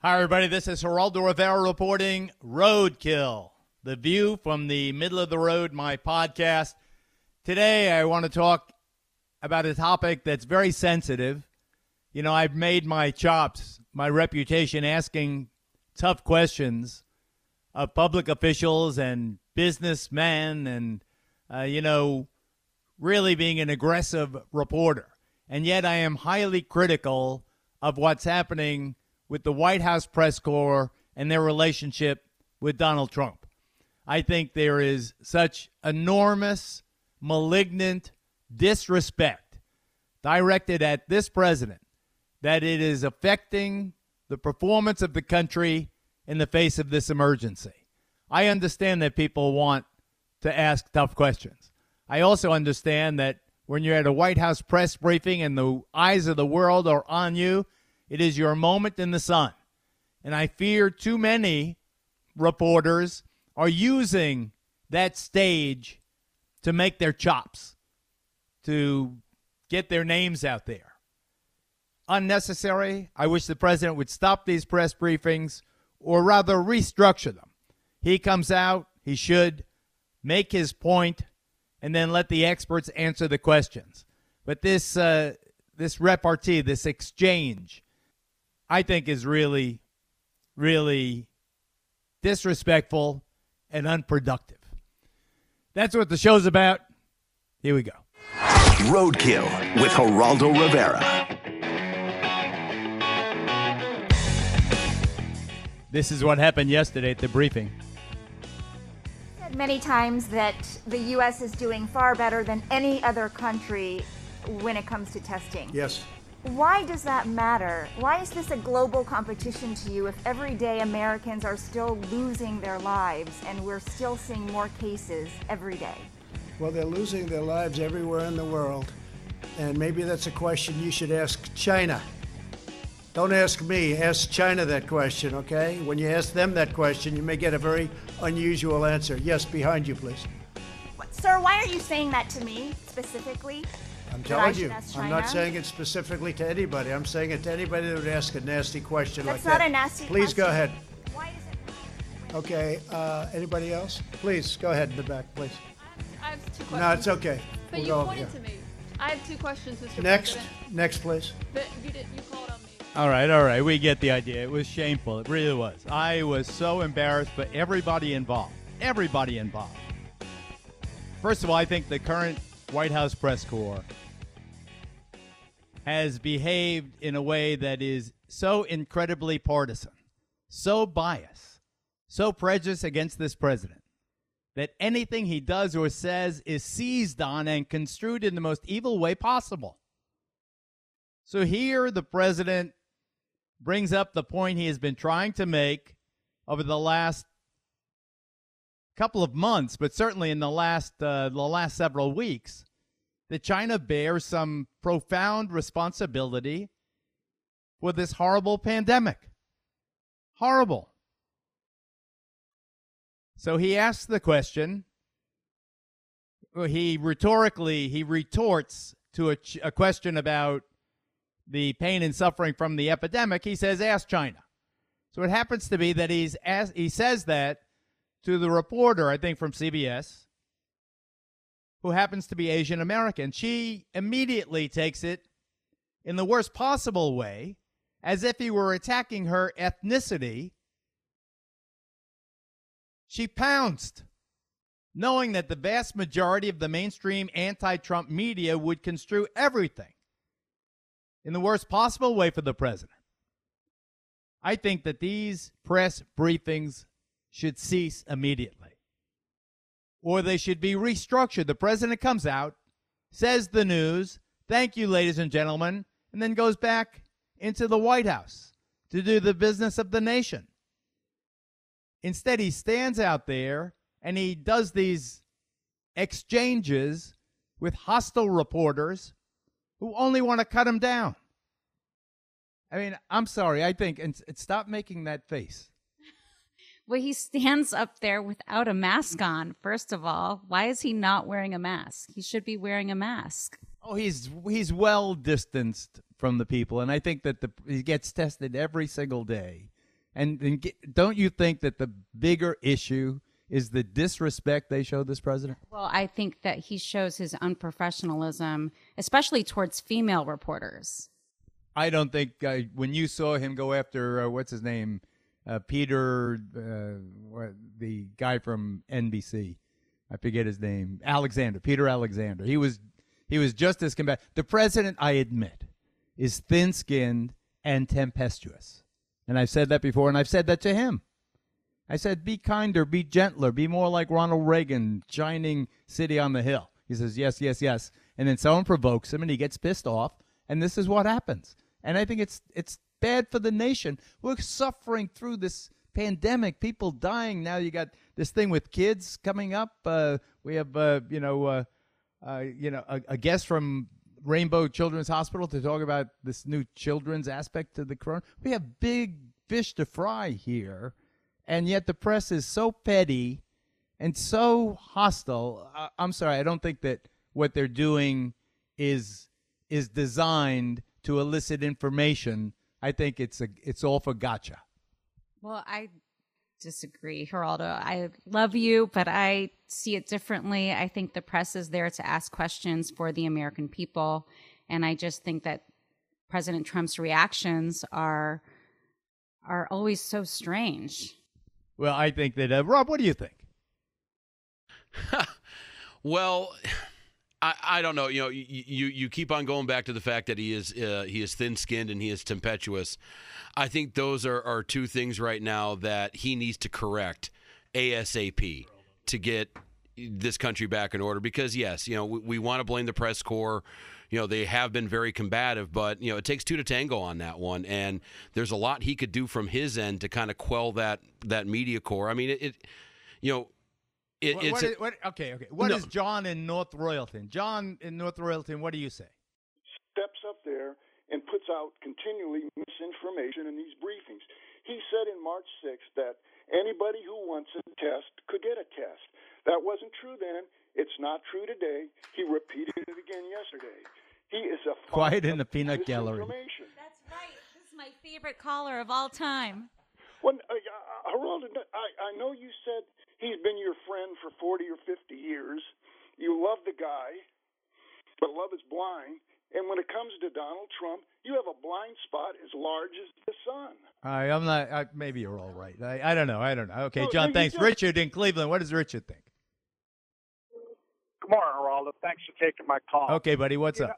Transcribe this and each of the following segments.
Hi, everybody. This is Geraldo Rivera reporting Roadkill, the view from the middle of the road, my podcast. Today, I want to talk about a topic that's very sensitive. You know, I've made my chops, my reputation asking tough questions of public officials and businessmen and, uh, you know, really being an aggressive reporter. And yet I am highly critical of what's happening with the White House press corps and their relationship with Donald Trump. I think there is such enormous, malignant disrespect directed at this president that it is affecting the performance of the country in the face of this emergency. I understand that people want to ask tough questions. I also understand that when you're at a White House press briefing and the eyes of the world are on you, it is your moment in the sun. And I fear too many reporters are using that stage to make their chops, to get their names out there. Unnecessary. I wish the president would stop these press briefings or rather restructure them. He comes out, he should make his point, and then let the experts answer the questions. But this uh, this repartee, this exchange, I think is really, really disrespectful and unproductive. That's what the show's about. Here we go. Roadkill with Geraldo Rivera. This is what happened yesterday at the briefing. said many times that the U.S. is doing far better than any other country when it comes to testing. Yes. Why does that matter? Why is this a global competition to you if everyday Americans are still losing their lives and we're still seeing more cases every day? Well, they're losing their lives everywhere in the world. And maybe that's a question you should ask China. Don't ask me, ask China that question, okay? When you ask them that question, you may get a very unusual answer. Yes, behind you, please. What, sir, why are you saying that to me specifically? I'm telling you. I'm not saying it specifically to anybody. I'm saying it to anybody that would ask a nasty question That's like that. That's not a nasty Please go ahead. Why does it Okay, uh, anybody else? Please, go ahead in the back, please. I have two questions. No, it's okay. But We'll you go, pointed yeah. to me. I have two questions, Mr. Next, President. next, please. But you did. You called on me. All right, all right. We get the idea. It was shameful. It really was. I was so embarrassed, but everybody involved. Everybody involved. First of all, I think the current White House press corps has behaved in a way that is so incredibly partisan, so biased, so prejudiced against this president that anything he does or says is seized on and construed in the most evil way possible. So here the president brings up the point he has been trying to make over the last couple of months, but certainly in the last uh, the last several weeks, that China bears some profound responsibility for this horrible pandemic. Horrible. So he asks the question. He rhetorically he retorts to a, ch- a question about the pain and suffering from the epidemic. He says, "Ask China." So it happens to be that he's he says that to the reporter, I think from CBS, who happens to be Asian American. She immediately takes it in the worst possible way, as if he were attacking her ethnicity. She pounced, knowing that the vast majority of the mainstream anti Trump media would construe everything in the worst possible way for the president. I think that these press briefings should cease immediately or they should be restructured. The president comes out, says the news, thank you, ladies and gentlemen, and then goes back into the White House. to do the business of the nation. Instead, he stands out there and he does these exchanges with hostile reporters who only want to cut him down. I mean, I'm sorry. I think, and, and stop making that face. Well, he stands up there without a mask on. First of all, why is he not wearing a mask? He should be wearing a mask. Oh, he's he's well distanced from the people, and I think that the he gets tested every single day. And, and get, don't you think that the bigger issue is the disrespect they show this president? Well, I think that he shows his unprofessionalism, especially towards female reporters. I don't think uh, when you saw him go after uh, what's his name, uh, Peter, uh, the guy from NBC, I forget his name, Alexander, Peter Alexander. He was he was just as combative. The president, I admit, is thin-skinned and tempestuous, and I've said that before, and I've said that to him. I said, be kinder, be gentler, be more like Ronald Reagan, shining city on the hill. He says, yes, yes, yes. And then someone provokes him and he gets pissed off, and this is what happens. And I think it's it's bad for the nation. We're suffering through this pandemic, people dying. Now you got this thing with kids coming up. Uh, we have, uh, you know, uh, uh you know, a, a guest from Rainbow Children's Hospital to talk about this new children's aspect to the corona. We have big fish to fry here and yet the press is so petty and so hostile. I, I'm sorry, I don't think that what they're doing is is designed to elicit information. I think it's a it's all for gotcha. Well, I disagree, Geraldo. I love you, but I see it differently. I think the press is there to ask questions for the American people, and I just think that President Trump's reactions are are always so strange. Well, I think that uh, Rob, what do you think? well, I, I don't know. You know, you, you you keep on going back to the fact that he is uh, he is thin skinned and he is tempestuous. I think those are, are two things right now that he needs to correct ASAP to get this country back in order. Because yes, you know, we, we want to blame the press corps you know they have been very combative, but you know it takes two to tango on that one, and there's a lot he could do from his end to kind of quell that that media corps. I mean, it, it you know. It, what, it's what is, what, okay, okay. What no. is John in North Royalton? John in North Royalton, what do you say? Steps up there and puts out continually misinformation in these briefings. He said in March 6th that anybody who wants a test could get a test. That wasn't true then. It's not true today. He repeated it again yesterday. He is a quiet in the peanut gallery. That's right. This is my favorite caller of all time. When uh, uh, Harold, I, I know you said he's been your friend for forty or fifty years. You love the guy, but love is blind. And when it comes to Donald Trump, you have a blind spot as large as the sun. I, I'm not. I, maybe you're all right. I, I don't know. I don't know. Okay, John. thanks. Richard in Cleveland. What does Richard think? Good morning, Geraldo. Thanks for taking my call. Okay, buddy. What's you up?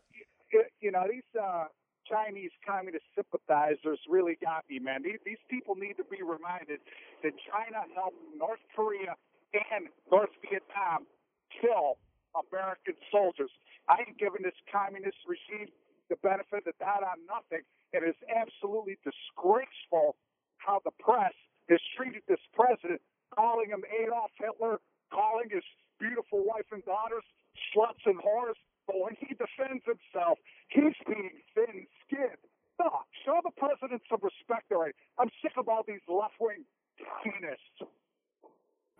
Know, you know these uh, Chinese communist sympathizers really got me, man. These, people need to be reminded that China helped North Korea and North Vietnam kill American soldiers. I ain't giving this communist regime the benefit of that on nothing. It is absolutely disgraceful how the press has treated this president, calling him Adolf Hitler, calling his beautiful wife and daughters sluts and whores. But when he defends himself, he's being thin skinned. No, show the president some respect already. I'm sick of all these left wing communists.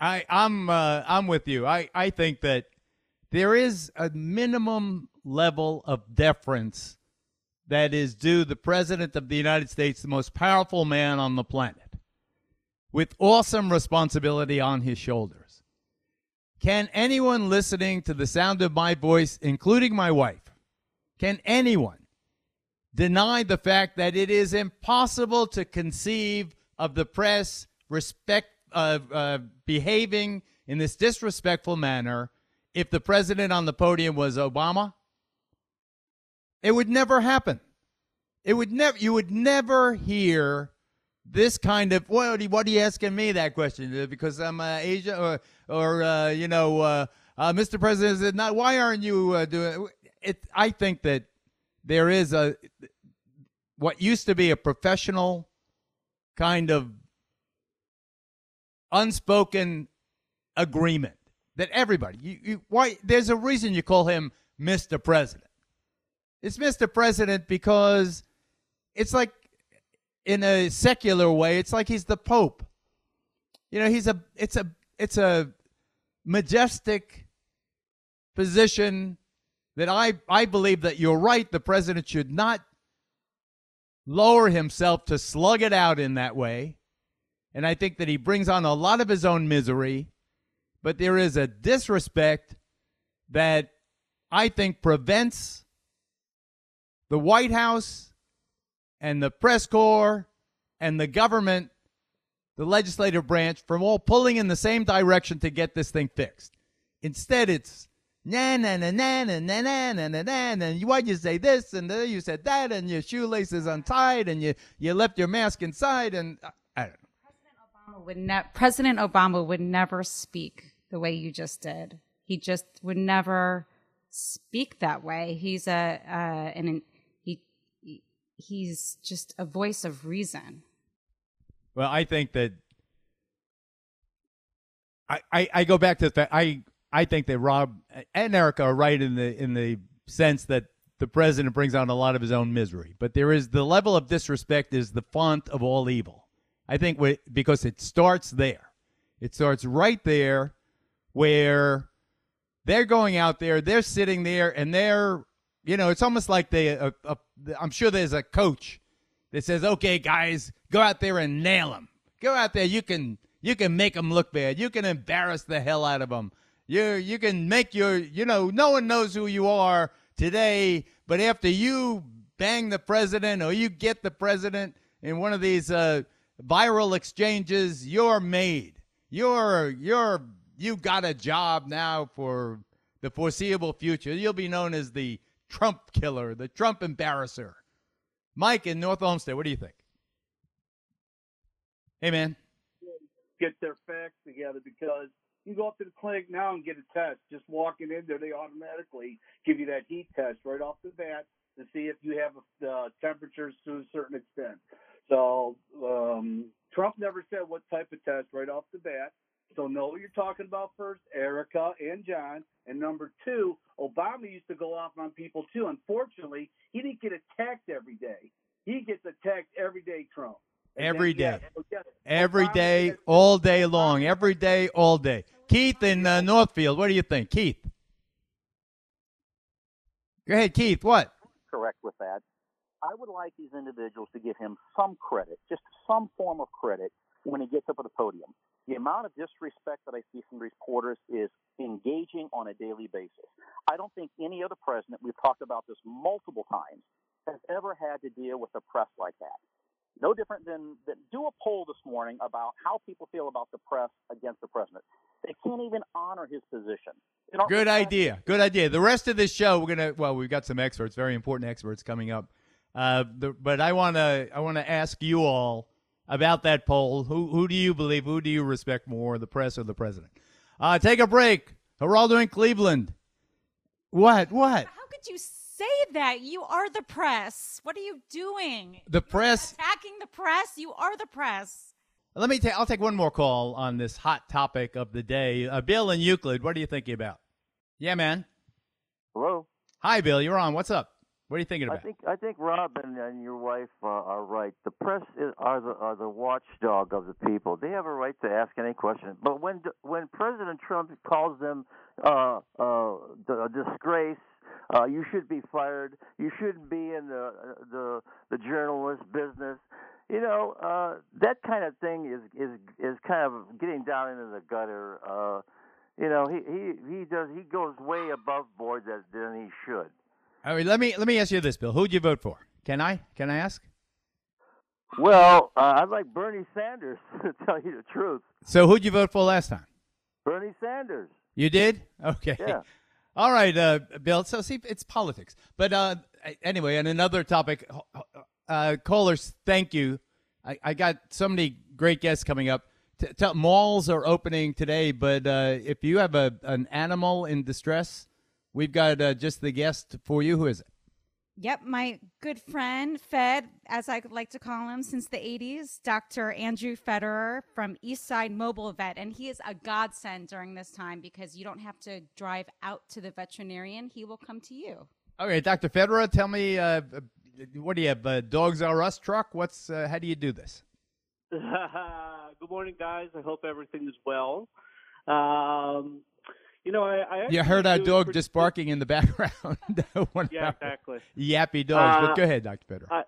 I, I'm uh, I'm with you. I, I think that there is a minimum level of deference that is due the president of the United States, the most powerful man on the planet, with awesome responsibility on his shoulders. Can anyone listening to the sound of my voice, including my wife, can anyone deny the fact that it is impossible to conceive of the press respect uh, uh, behaving in this disrespectful manner if the president on the podium was Obama? It would never happen. It would never. You would never hear this kind of well, what are you asking me that question uh, because I'm uh, Asia or or uh, you know, uh, uh Mr. President is not. Why aren't you uh, doing it? I think that there is a what used to be a professional kind of unspoken agreement that everybody you, you why there's a reason you call him Mr. President. It's Mr. President because it's like in a secular way, it's like he's the Pope. You know, he's a it's a it's a majestic position that I I believe that you're right. The president should not lower himself to slug it out in that way. And I think that he brings on a lot of his own misery, but there is a disrespect that I think prevents the White House and the press corps and the government, the legislative branch, from all pulling in the same direction to get this thing fixed. Instead, it's na na na na na na na na na na and why'd you say this and then you said that and your shoelace is untied and you you left your mask inside and I, I don't know. Obama would President Obama would never speak the way you just did. He just would never speak that way. He's a uh, an he, he he's just a voice of reason. Well, I think that I, I, I go back to the fact I I think that Rob and Erica are right in the in the sense that the president brings on a lot of his own misery, but there is the level of disrespect is the font of all evil. I think we, because it starts there, it starts right there, where they're going out there, they're sitting there, and they're you know it's almost like they I'm sure there's a coach that says, okay guys, go out there and nail them. Go out there, you can you can make them look bad, you can embarrass the hell out of them you you can make your you know no one knows who you are today, but after you bang the president or you get the president in one of these uh, viral exchanges, you're made. You're you're you got a job now for the foreseeable future. You'll be known as the Trump killer, the Trump embarrasser. Mike in North Olmsted, what do you think? Hey man. Get their facts together because you go up to the clinic now and get a test. Just walking in there, they automatically give you that heat test right off the bat to see if you have uh, temperatures to a certain extent. So um, Trump never said what type of test right off the bat. So know what you're talking about first, Erica and John. And number two, Obama used to go off on people too. Unfortunately, he didn't get attacked every day. He gets attacked every day, Trump. Every day. Every day, all day long. Every day, all day. Keith in uh, Northfield, what do you think? Keith. Go ahead, Keith. What? Correct with that. I would like these individuals to give him some credit, just some form of credit, when he gets up at the podium. The amount of disrespect that I see from reporters is engaging on a daily basis. I don't think any other president, we've talked about this multiple times, has ever had to deal with the press like that. No different than, than do a poll this morning about how people feel about the press against the president. They can't even honor his position. Good idea. Good idea. The rest of this show, we're gonna. Well, we've got some experts, very important experts coming up. Uh, the, but I want to. I want to ask you all about that poll. Who who do you believe? Who do you respect more, the press or the president? Uh, take a break. Geraldo in Cleveland. What? What? How could you say that? You are the press. What are you doing? The press attacking the press. You are the press. Let me take. I'll take one more call on this hot topic of the day. Uh, Bill in Euclid, what are you thinking about? Yeah, man. Hello. Hi, Bill. You're on. What's up? What are you thinking about? I think I think Rob and, and your wife uh, are right. The press is, are the are the watchdog of the people. They have a right to ask any question. But when when President Trump calls them uh, uh, a disgrace, uh, you should be fired. You shouldn't be in the the the journalist business you know, uh, that kind of thing is is is kind of getting down into the gutter. Uh, you know, he he he does he goes way above board that, than he should. All right, let me let me ask you this, Bill. Who'd you vote for? Can I can I ask? Well, uh, I like Bernie Sanders to tell you the truth. So who'd you vote for last time? Bernie Sanders. You did? Okay. Yeah. All right, uh, Bill. So see, it's politics. But uh, anyway, on another topic, uh, callers, thank you. I, I, got so many great guests coming up. T- t- malls are opening today, but uh, if you have a an animal in distress, we've got uh, just the guest for you. Who is it? Yep, my good friend, Fed, as I like to call him since the 80s, Dr. Andrew Federer from Eastside Mobile Vet. And he is a godsend during this time because you don't have to drive out to the veterinarian. He will come to you. Okay, Dr. Federer, tell me, uh, what do you have? Uh, Dogs R Us truck? What's uh, how do you do this? Good morning, guys. I hope everything is well. Um, you know, I, I You heard our dog just barking in the background. Yeah, exactly. Yappy dogs. Uh, but go ahead, Dr. Federer. I,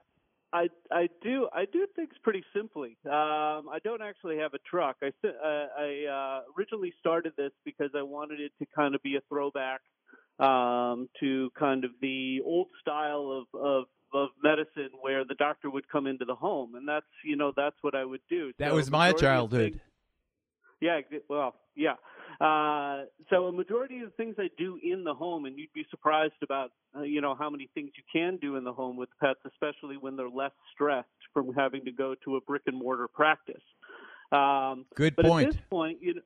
I I do I do things pretty simply. Um, I don't actually have a truck. I uh, I uh, originally started this because I wanted it to kind of be a throwback um, to kind of the old style of, of of medicine where the doctor would come into the home, and that's you know that's what I would do. that So was my childhood. things- yeah, well, yeah. Uh, so a majority of the things I do in the home, and you'd be surprised about, uh, you know, how many things you can do in the home with pets, especially when they're less stressed from having to go to a brick and mortar practice. Um, Good but point. At this point, you know,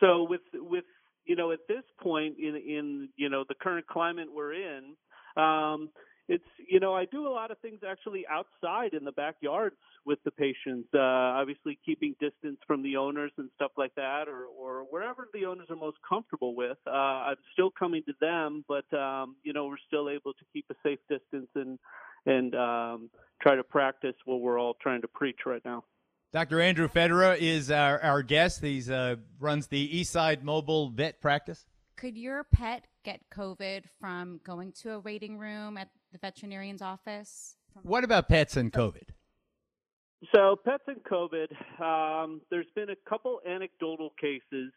so with with you know, at this point in in you know the current climate we're in, um, it's you know I do a lot of things actually outside in the backyards with the patients. Uh, obviously, keeping distance from the owners and stuff like that, or or wherever the owners are most comfortable with. Uh, I'm still coming to them, but um, you know we're still able to keep a safe distance and and um, try to practice what we're all trying to preach right now. Dr. Andrew Federer is our, our guest. He uh, runs the Eastside Mobile Vet Practice. Could your pet get COVID from going to a waiting room at the veterinarian's office? What about pets and COVID? So pets and COVID, um, there's been a couple anecdotal cases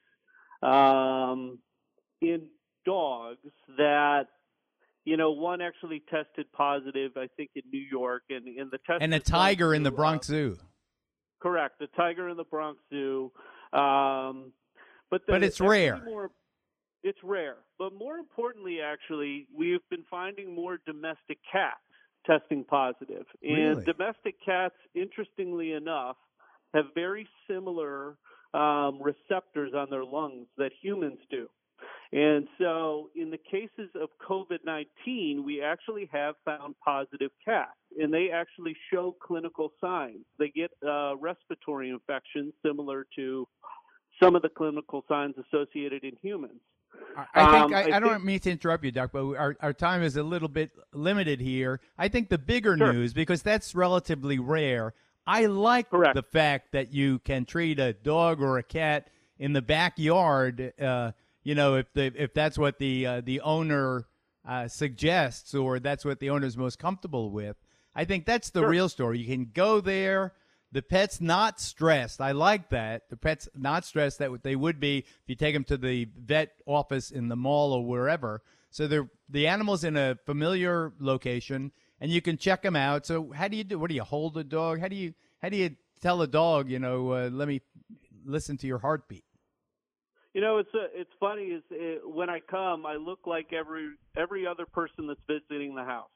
um, in dogs that, you know, one actually tested positive, I think, in New York, and, and the test And a tiger in the uh, Bronx Zoo. Correct, the tiger in the Bronx Zoo. Um, but the, But it's rare. More, it's rare, but more importantly, actually, we've been finding more domestic cats testing positive, and Really? domestic cats, interestingly enough, have very similar um, receptors on their lungs that humans do. And so, in the cases of COVID 19, we actually have found positive cats, and they actually show clinical signs. They get uh, respiratory infections similar to some of the clinical signs associated in humans. I think Um, I, I, don't think- mean to interrupt you, Doc, but our, our time is a little bit limited here. I think the bigger Sure. news, because that's relatively rare, I like the fact that you can treat a dog or a cat in the backyard. Uh, you know, if the if that's what the uh, the owner uh, suggests, or that's what the owner's most comfortable with. I think that's the real story. You can go there. The pet's not stressed. I like that. The pet's not stressed that they would be if you take them to the vet office in the mall or wherever. So they're the animal's in a familiar location, and you can check them out. So how do you do? What do you hold a dog? How do you how do you tell a dog? You know, uh, let me listen to your heartbeat. You know, it's uh it's funny is uh when I come, I look like every every other person that's visiting the house.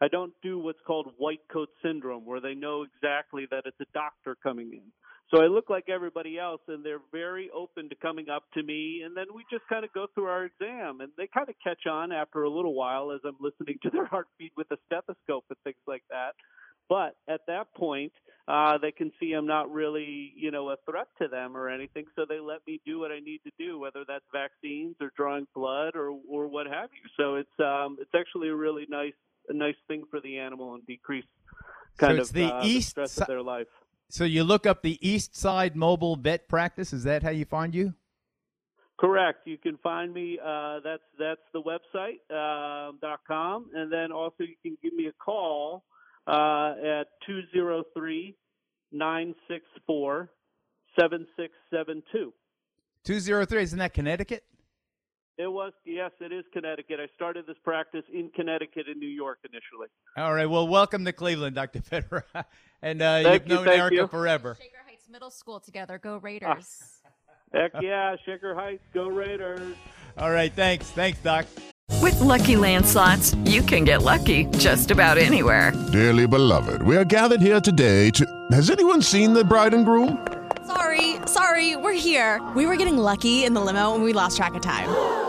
I don't do what's called white coat syndrome, where they know exactly that it's a doctor coming in. So I look like everybody else, and they're very open to coming up to me, and then we just kind of go through our exam, and they kind of catch on after a little while as I'm listening to their heartbeat with a stethoscope and things like that. But at that point, uh, they can see I'm not really, you know, a threat to them or anything, so they let me do what I need to do, whether that's vaccines or drawing blood or or what have you. So it's um, it's actually a really nice a nice thing for the animal and decrease kind so of the uh, east stress si- of their life. So you look up the East Side Mobile Vet Practice. Is that how you find you? Correct. You can find me. Uh, that's that's the website dot com, and then also you can give me a call uh, at two zero three nine six four seven six seven two. Two zero three. Isn't that Connecticut? It was yes, it is Connecticut. I started this practice in Connecticut and New York initially. All right. Well, welcome to Cleveland, Dr. Federer. and uh, you've you, known thank Erica you. forever. Shaker Heights Middle School together. Go Raiders. Heck yeah, Shaker Heights, go Raiders! All right. Thanks. Thanks, Doc. With Lucky Land slots, you can get lucky just about anywhere. Dearly beloved, we are gathered here today to. Has anyone seen the bride and groom? Sorry, sorry, we're here. We were getting lucky in the limo and we lost track of time.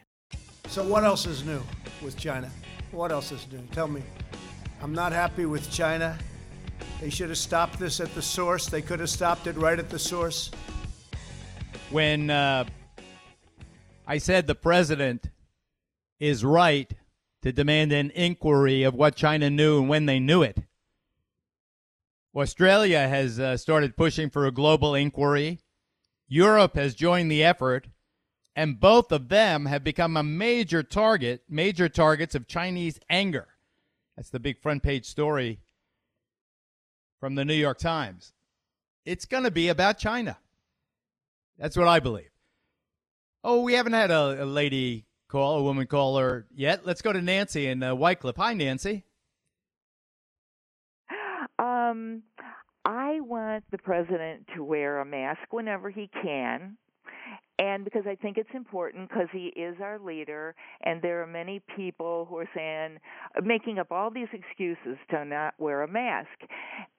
So what else is new with China? What else is new? Tell me. I'm not happy with China. They should have stopped this at the source. They could have stopped it right at the source. When uh, I said the president is right to demand an inquiry of what China knew and when they knew it, Australia has uh, started pushing for a global inquiry. Europe has joined the effort and both of them have become a major target, major targets of Chinese anger. That's the big front page story from the New York Times. It's going to be about China. That's what I believe. Oh, we haven't had a, a lady call, a woman caller yet. Let's go to Nancy in uh, Wickliffe. Hi, Nancy. Um, I want the president to wear a mask whenever he can and because I think it's important because he is our leader, and there are many people who are saying, making up all these excuses to not wear a mask.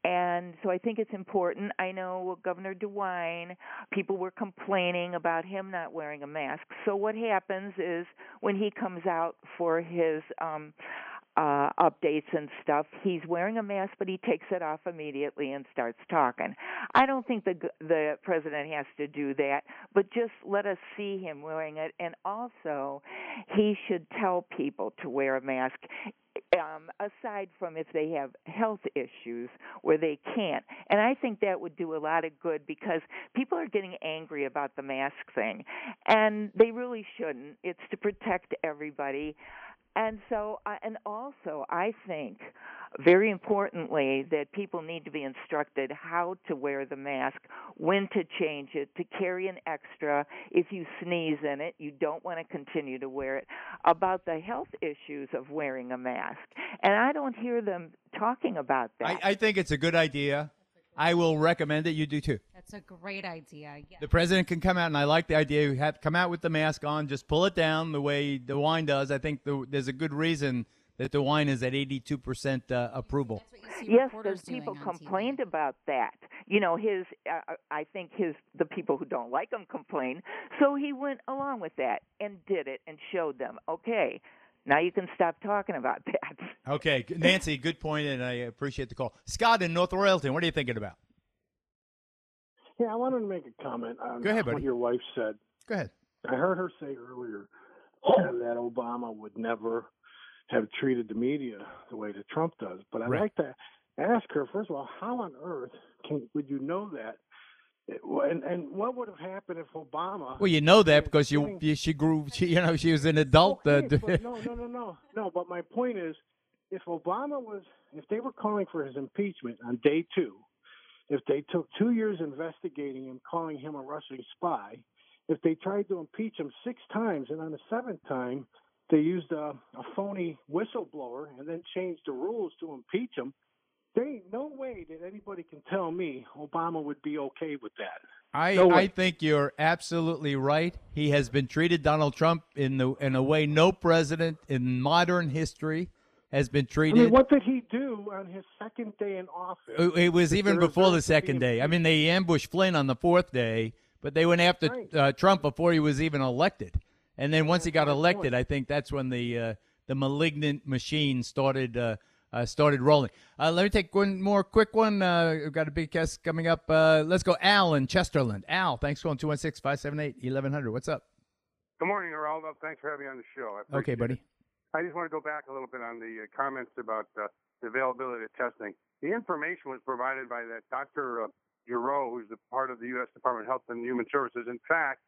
And so I think it's important. I know Governor DeWine, people were complaining about him not wearing a mask. So what happens is when he comes out for his, um, uh, updates and stuff. He's wearing a mask, but he takes it off immediately and starts talking. I don't think the the president has to do that, but just let us see him wearing it. And also, he should tell people to wear a mask. Um, aside from if they have health issues where they can't. And I think that would do a lot of good because people are getting angry about the mask thing, and they really shouldn't. It's to protect everybody. And so, uh, and also, I think very importantly that people need to be instructed how to wear the mask, when to change it, to carry an extra. If you sneeze in it, you don't want to continue to wear it. About the health issues of wearing a mask. And I don't hear them talking about that. I, I think it's a good idea. I will recommend it. You do too. That's a great idea. Yeah. The president can come out, and I like the idea. You have come out with the mask on, just pull it down the way DeWine does. I think the, there's a good reason that DeWine is at 82 percent uh, approval. Yes, because people complained about that. You know, his. Uh, I think his the people who don't like him complain. So he went along with that and did it and showed them. Okay, now you can stop talking about that. Okay, Nancy, good point, and I appreciate the call. Scott in North Royalton, what are you thinking about? Yeah, I wanted to make a comment on Go ahead, what your wife said. Go ahead. I heard her say earlier oh. that Obama would never have treated the media the way that Trump does. But I'd Right. like to ask her, first of all, how on earth can would you know that? And and what would have happened if Obama? Well, you know that because you, you she grew. She, you know, she was an adult. Uh, Okay, but no, no, no, no, no. But my point is, if Obama was, if they were calling for his impeachment on day two, if they took two years investigating him, calling him a Russian spy, if they tried to impeach him six times, and on the seventh time they used a, a phony whistleblower and then changed the rules to impeach him, there ain't no way that anybody can tell me Obama would be okay with that. I, No I think you're absolutely right. He has been treated Donald Trump in the in a way no president in modern history has been I treated. mean, what did he do on his second day in office? It was even before the second day. I mean, they ambushed Flynn on the fourth day, but they went after Right. uh, Trump before he was even elected. And then once he got elected, I think that's when the uh, the malignant machine started uh, uh, started rolling. Uh, let me take one more quick one. Uh, we've got a big guest coming up. Uh, let's go, Al in Chesterland. Al, thanks for calling 216 578 1100. What's up? Good morning, Geraldo. Thanks for having me on the show. I Okay, buddy. it. I just want to go back a little bit on the uh, comments about uh, the availability of testing. The information was provided by that Dr. Uh, Giroir, who's a part of the U.S. Department of Health and Human Services. In fact,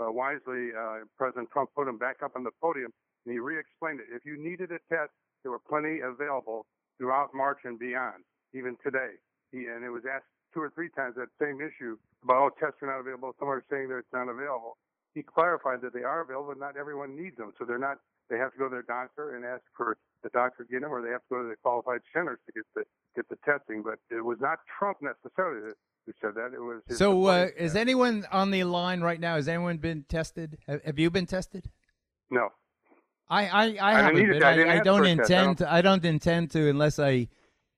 uh, wisely, uh, President Trump put him back up on the podium and he re-explained it. If you needed a test, there were plenty available throughout March and beyond, even today. He, and it was asked two or three times that same issue about, oh, tests are not available. Some are saying that it's not available. He clarified that they are available, but not everyone needs them. So they're not, they have to go to their doctor and ask for the doctor to get them, or they have to go to the qualified centers to get the, get the testing. But it was not Trump necessarily that- who said that. It was So, uh, is anyone on the line right now? Has anyone been tested? Have, have you been tested? No. I I, I, didn't haven't been. I I, I don't for a test. I intend. To, I don't intend to unless I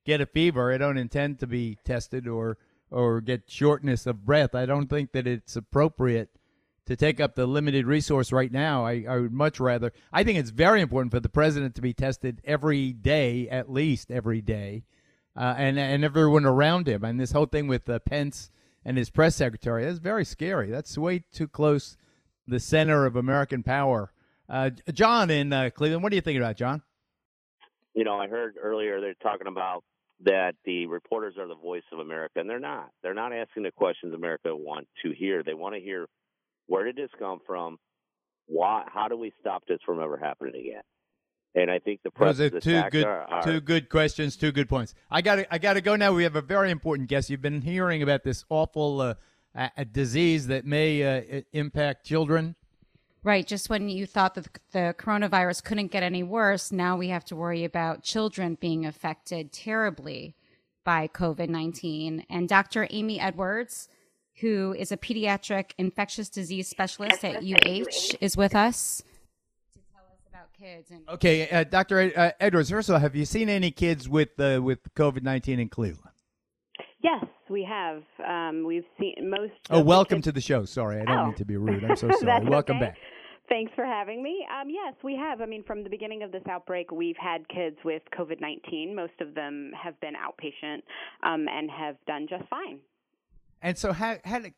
get a fever. I don't intend to be tested or or get shortness of breath. I don't think that it's appropriate to take up the limited resource right now. I, I would much rather. I think it's very important for the president to be tested every day, at least every day, uh, and and everyone around him. And this whole thing with uh, Pence and his press secretary that's very scary. That's way too close the center of American power. Uh, John in uh, Cleveland, what do you think about John? You know, I heard earlier they're talking about that the reporters are the voice of America, and they're not. They're not asking the questions America want to hear. They want to hear where did this come from? Why? How do we stop this from ever happening again? And I think the press Those are two good, are, are two good questions, two good points. I got to, I got to go now. We have a very important guest. You've been hearing about this awful uh, a, a disease that may uh, impact children. Right. Just when you thought that the coronavirus couldn't get any worse, now we have to worry about children being affected terribly by COVID 19. And Dr. Amy Edwards, who is a pediatric infectious disease specialist at UH, is with us to tell us about kids. And Okay, uh, Doctor Ed- uh, Edwards. First of all, have you seen any kids with uh, with COVID nineteen in Cleveland? Yes, we have. Um, we've seen most. Oh, welcome kids- to the show. Sorry, I don't Oh. mean to be rude. I'm so sorry. Welcome okay. back. Thanks for having me. Um, yes, we have. I mean, from the beginning of this outbreak, we've had kids with COVID 19. Most of them have been outpatient um, and have done just fine. And so, how how do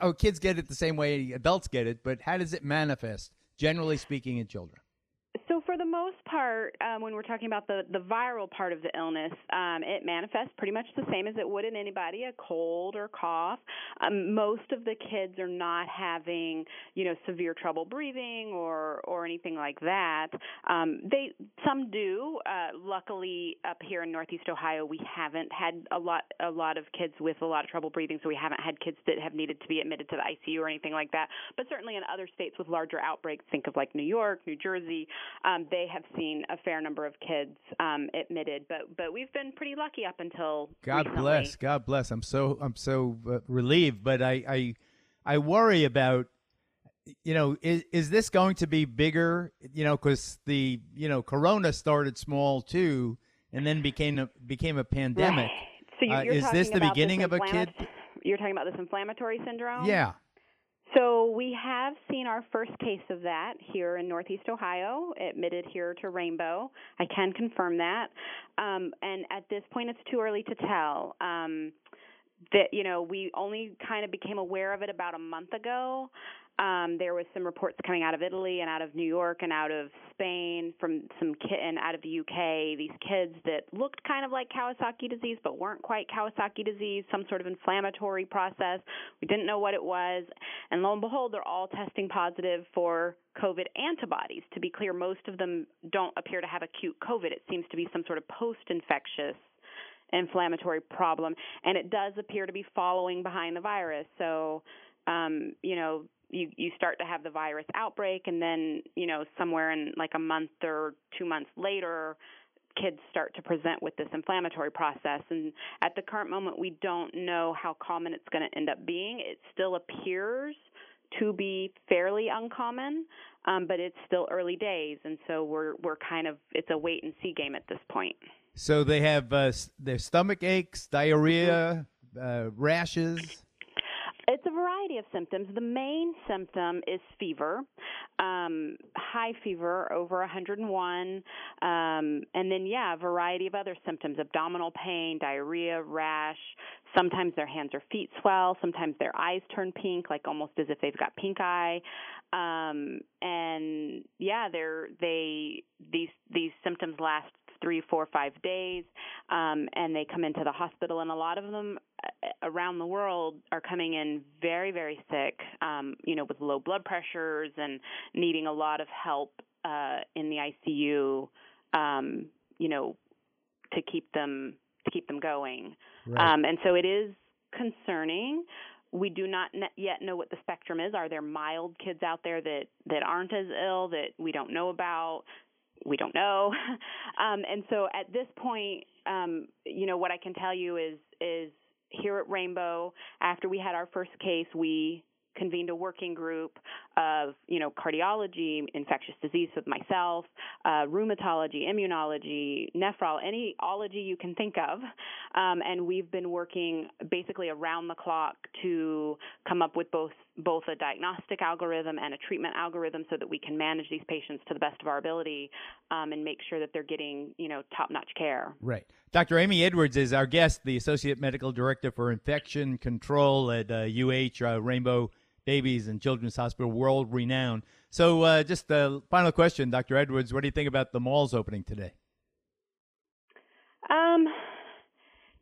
oh, kids get it the same way adults get it? But how does it manifest, generally speaking, in children? So, for the most part, um, when we're talking about the, the viral part of the illness, um, it manifests pretty much the same as it would in anybody a cold or cough. Um, most of the kids are not having, you know, severe trouble breathing or, or anything like that. Um, they some do. Uh, luckily, up here in Northeast Ohio, we haven't had a lot a lot of kids with a lot of trouble breathing, so we haven't had kids that have needed to be admitted to the ICU or anything like that. But certainly in other states with larger outbreaks, think of like New York, New Jersey, um, they have seen a fair number of kids um, admitted. But but we've been pretty lucky up until God recently. bless. God bless. I'm so I'm so uh, relieved, but I I I worry about you know is is this going to be bigger? You know, because the you know Corona started small too, and then became a, became a pandemic. So you, Uh, you're is this the beginning this of a kid? You're talking about this inflammatory syndrome. Yeah. So we have seen our first case of that here in Northeast Ohio, admitted here to Rainbow. I can confirm that, um, and at this point, it's too early to tell. Um, that you know, we only kind of became aware of it about a month ago. Um, there was some reports coming out of Italy and out of New York and out of Spain from some and out of the UK. These kids that looked kind of like Kawasaki disease but weren't quite Kawasaki disease, some sort of inflammatory process. We didn't know what it was, and lo and behold, they're all testing positive for COVID antibodies. To be clear, most of them don't appear to have acute COVID. It seems to be some sort of post-infectious inflammatory problem, and it does appear to be following behind the virus. So, um, you know, you you start to have the virus outbreak, and then you know somewhere in like a month or two months later, kids start to present with this inflammatory process. And at the current moment, we don't know how common it's going to end up being. It still appears to be fairly uncommon, um, but it's still early days, and so we're we're kind of it's a wait and see game at this point. So they have uh, their stomach aches, diarrhea, uh, rashes. It's a variety of symptoms. The main symptom is fever, um, high fever over 101, um, and then yeah, a variety of other symptoms: abdominal pain, diarrhea, rash. Sometimes their hands or feet swell. Sometimes their eyes turn pink, like almost as if they've got pink eye. Um, and yeah, they're they these these symptoms last three, four, five days, um, and they come into the hospital. And a lot of them around the world are coming in very, very sick, um, you know, with low blood pressures and needing a lot of help uh, in the ICU, um, you know, to keep them to keep them going. Right. Um, and so it is concerning. We do not yet know what the spectrum is. Are there mild kids out there that that aren't as ill that we don't know about? we don't know. um, and so at this point, um, you know, what I can tell you is is here at Rainbow, after we had our first case, we convened a working group of you know cardiology, infectious disease with myself, uh, rheumatology, immunology, nephrology, any ology you can think of, um, and we've been working basically around the clock to come up with both both a diagnostic algorithm and a treatment algorithm so that we can manage these patients to the best of our ability um, and make sure that they're getting you know top notch care. Right. Dr. Amy Edwards is our guest, the Associate Medical Director for Infection Control at uh, UH uh, Rainbow Babies and Children's Hospital, world renowned. So, uh, just the final question, Dr. Edwards, what do you think about the malls opening today? Um,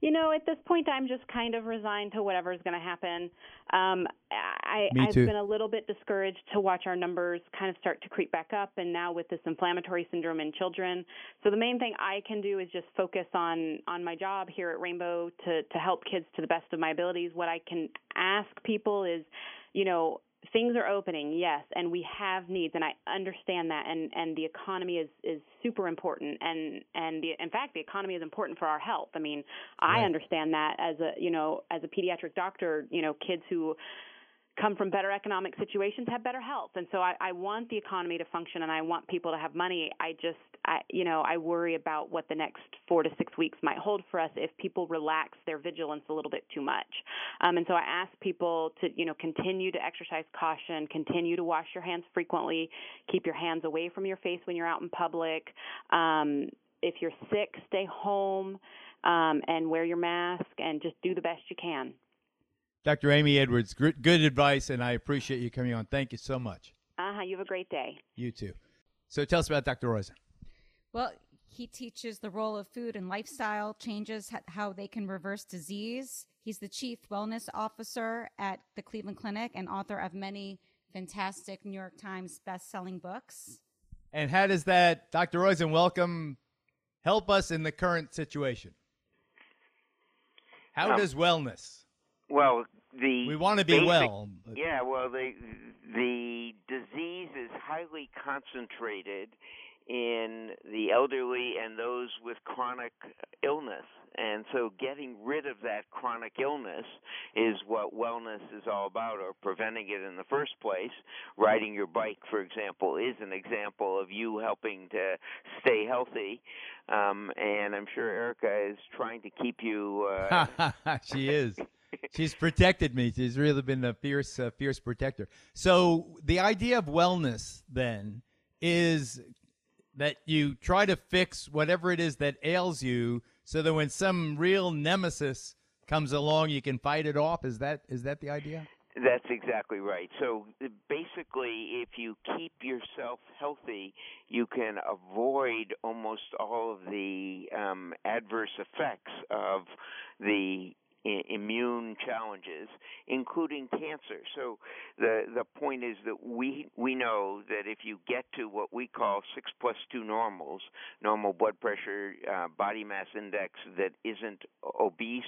you know, at this point, I'm just kind of resigned to whatever's going to happen. Um, I, too. been a little bit discouraged to watch our numbers kind of start to creep back up, and now with this inflammatory syndrome in children. So the main thing I can do is just focus on on my job here at Rainbow to to help kids to the best of my abilities. What I can ask people is, you know, things are opening, yes, and we have needs, and I understand that, and and the economy is is super important, and and the, in fact, the economy is important for our health. I mean, I Right. understand that as a you know as a pediatric doctor, you know, kids who come from better economic situations have better health and so I, I want the economy to function and I want people to have money. I just I you know, I worry about what the next four to six weeks might hold for us if people relax their vigilance a little bit too much. Um, and so I ask people to, you know, continue to exercise caution, continue to wash your hands frequently, keep your hands away from your face when you're out in public. Um, if you're sick, stay home um, and wear your mask and just do the best you can. Dr. Amy Edwards, gr- good advice, and I appreciate you coming on. Thank you so much. Uh huh. You have a great day. You too. So tell us about Dr. Roizen. Well, he teaches the role of food and lifestyle changes, how they can reverse disease. He's the chief wellness officer at the Cleveland Clinic and author of many fantastic New York Times best-selling books. And how does that, Dr. Roizen, welcome, help us in the current situation? How Um, does wellness? Well, the We want to be basic- well. Yeah, well, the the disease is highly concentrated in the elderly and those with chronic illness. And so getting rid of that chronic illness is what wellness is all about, or preventing it in the first place. Riding your bike, for example, is an example of you helping to stay healthy. Um, and I'm sure Erica is trying to keep you. Uh, she is. She's protected me. She's really been a fierce, uh, fierce protector. So the idea of wellness then is that you try to fix whatever it is that ails you, so that when some real nemesis comes along, you can fight it off. Is that is that the idea? That's exactly right. So basically, if you keep yourself healthy, you can avoid almost all of the um, adverse effects of the immune challenges, including cancer. So the the point is that we we know that if you get to what we call six plus two normals, normal blood pressure, uh, body mass index that isn't obese,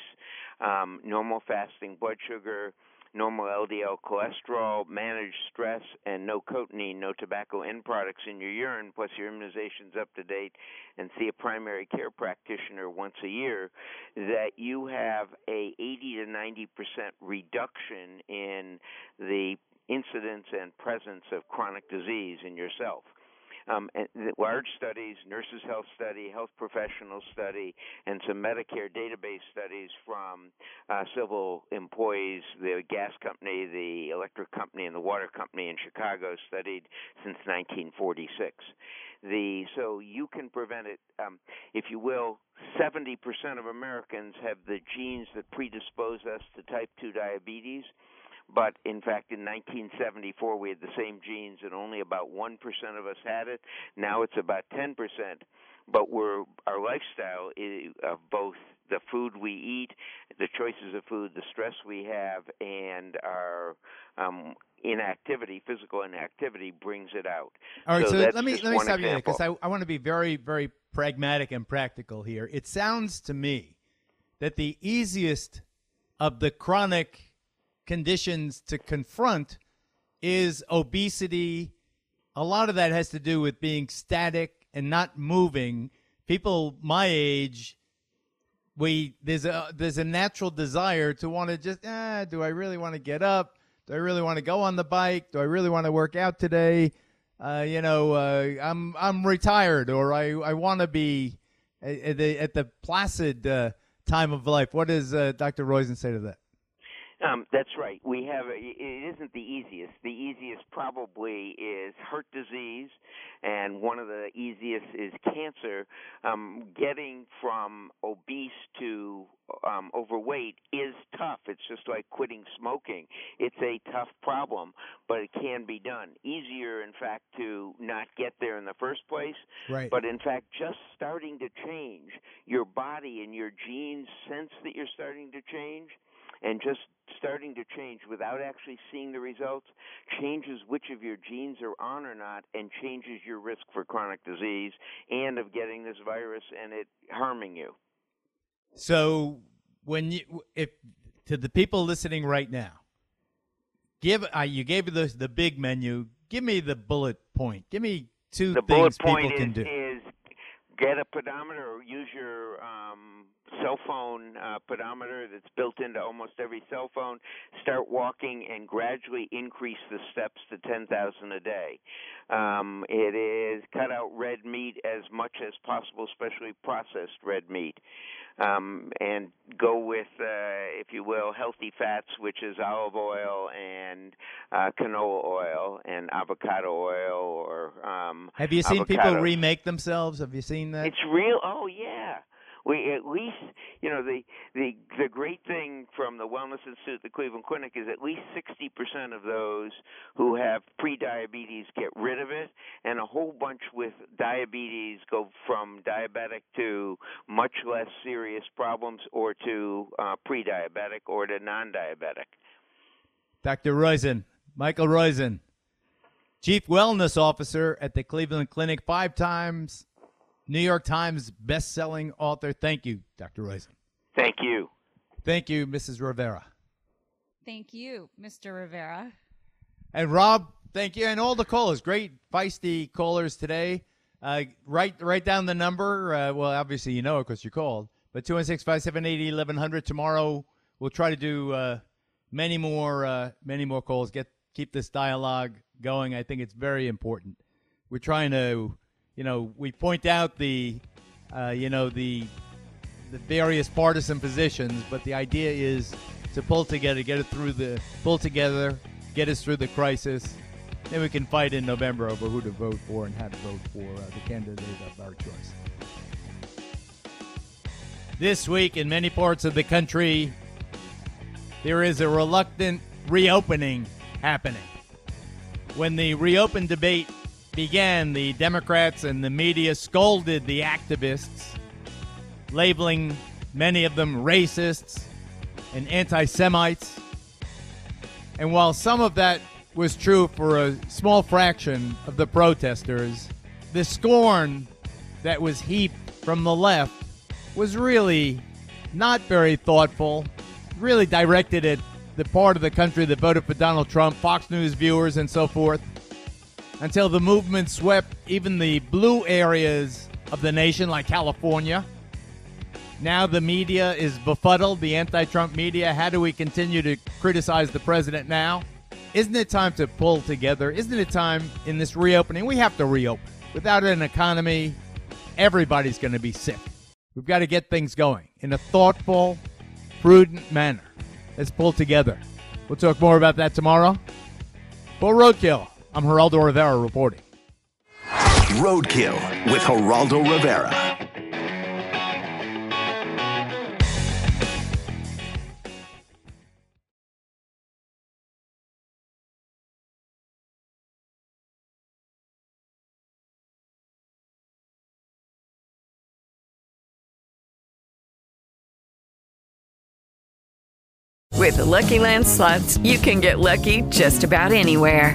um, normal fasting blood sugar, normal LDL cholesterol, manage stress, and no cotinine, no tobacco end products in your urine, plus your immunizations up to date, and see a primary care practitioner once a year, that you have a 80 to 90 percent reduction in the incidence and presence of chronic disease in yourself. Um, large studies, nurses' health study, health professional study, and some Medicare database studies from uh, civil employees, the gas company, the electric company, and the water company in Chicago studied since 1946. The so you can prevent it, um, if you will. 70% of Americans have the genes that predispose us to type 2 diabetes. But in fact, in 1974, we had the same genes, and only about 1% of us had it. Now it's about 10%. But we're, our lifestyle is, of both the food we eat, the choices of food, the stress we have, and our um, inactivity, physical inactivity, brings it out. All right, so, so let me let me one stop you there because I, I want to be very very pragmatic and practical here. It sounds to me that the easiest of the chronic conditions to confront is obesity. A lot of that has to do with being static and not moving. People my age, we there's a there's a natural desire to want to just ah, do I really want to get up? Do I really want to go on the bike? Do I really want to work out today? Uh, you know, uh, I'm I'm retired, or I I want to be at, the at the placid uh, time of life. What does uh, Dr. Roizen say to that? Um, that's right. We have it isn't the easiest. The easiest probably is heart disease, and one of the easiest is cancer. Um, getting from obese to um, overweight is tough. It's just like quitting smoking. It's a tough problem, but it can be done. Easier, in fact, to not get there in the first place. Right. But in fact, just starting to change your body and your genes sense that you're starting to change and just starting to change without actually seeing the results changes which of your genes are on or not and changes your risk for chronic disease and of getting this virus and it harming you. So when you if to the people listening right now, give uh, you gave the the big menu. Give me the bullet point. Give me two The things people point can is, do. is get a pedometer or use your um, cell phone uh, pedometer that's built into almost every cell phone. Start walking and gradually increase the steps to 10,000 a day. Um, it is cut out red meat as much as possible, especially processed red meat. Um, and go with, uh, if you will, healthy fats, which is olive oil and uh, canola oil and avocado oil or um, Have you seen people remake themselves? Have you seen that? It's real. Oh yeah. We at least you know the the the great thing from the Wellness Institute, the Cleveland Clinic, is at least sixty percent of those who have pre-diabetes get rid of it, and a whole bunch with diabetes go from diabetic to much less serious problems, or to uh, pre-diabetic, or to non-diabetic. Dr. Roizen, Michael Roizen, Chief Wellness Officer at the Cleveland Clinic, five times New York Times best-selling author. Thank you, Dr. Roizen. Thank you. Thank you, Mrs. Rivera. Thank you, Mr. Rivera. And Rob, thank you, and all the callers. Great feisty callers today. Uh, write write down the number. Uh, well, obviously you know it because you called. But 216-578-1100. Tomorrow we'll try to do uh, many more uh, many more calls. Get keep this dialogue going. I think it's very important. We're trying to, you know, we point out the, uh, you know, the the various partisan positions, but the idea is to pull together, get it through the pull together, get us through the crisis. Then we can fight in November over who to vote for and how to vote for uh, the candidate of our choice. This week, in many parts of the country, there is a reluctant reopening happening. When the reopen debate began, the Democrats and the media scolded the activists, labeling many of them racists and anti Semites. And while some of that was true for a small fraction of the protesters, the scorn that was heaped from the left was really not very thoughtful, really directed at the part of the country that voted for Donald Trump, Fox News viewers, and so forth, until the movement swept even the blue areas of the nation, like California. Now the media is befuddled, the anti Trump media. How do we continue to criticize the president now? Isn't it time to pull together? Isn't it time in this reopening? We have to reopen. Without an economy, everybody's going to be sick. We've got to get things going in a thoughtful, prudent manner. Let's pull together. We'll talk more about that tomorrow. For Roadkill, I'm Geraldo Rivera reporting. Roadkill with Geraldo Rivera. With the Lucky Land slots, you can get lucky just about anywhere.